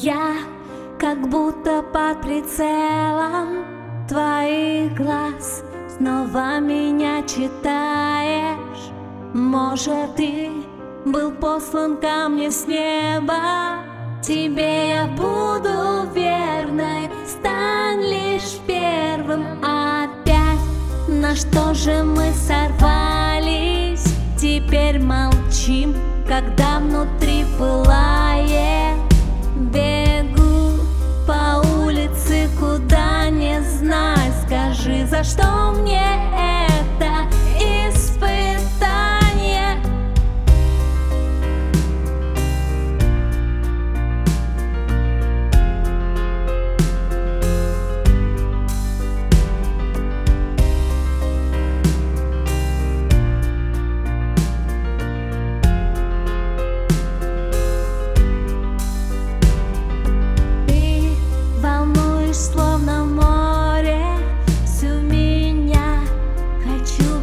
Я как будто под прицелом твоих глаз Снова меня читаешь. Может, ты был послан ко мне с неба? Тебе я буду верной Стань лишь первым. Опять На что же мы сорвались? Теперь молчим, когда внутри пылает wracasz do mnie.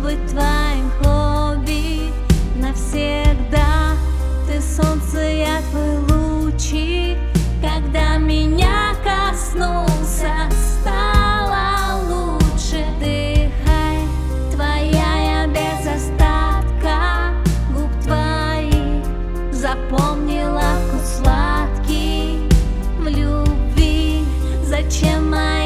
Быть твоим хобби Навсегда. Ты солнце, я твой лучик. Когда меня коснулся Стало лучше. Дыхай, твоя я без остатка. Губ твоих Запомнила вкус сладкий в любви Зачем мои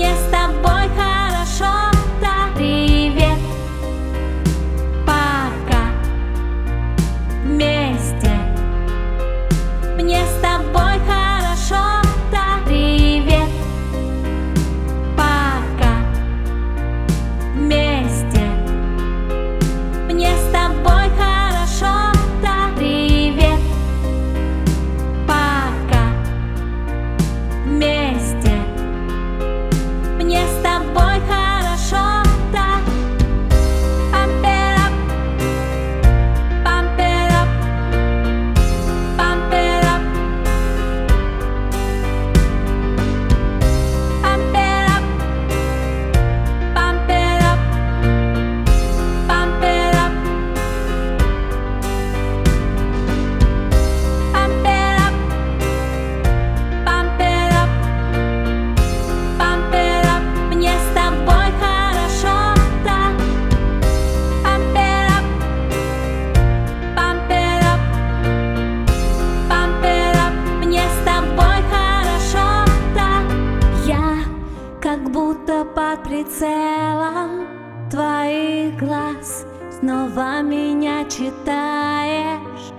Мне с как будто под прицелом твоих глаз Снова меня читаешь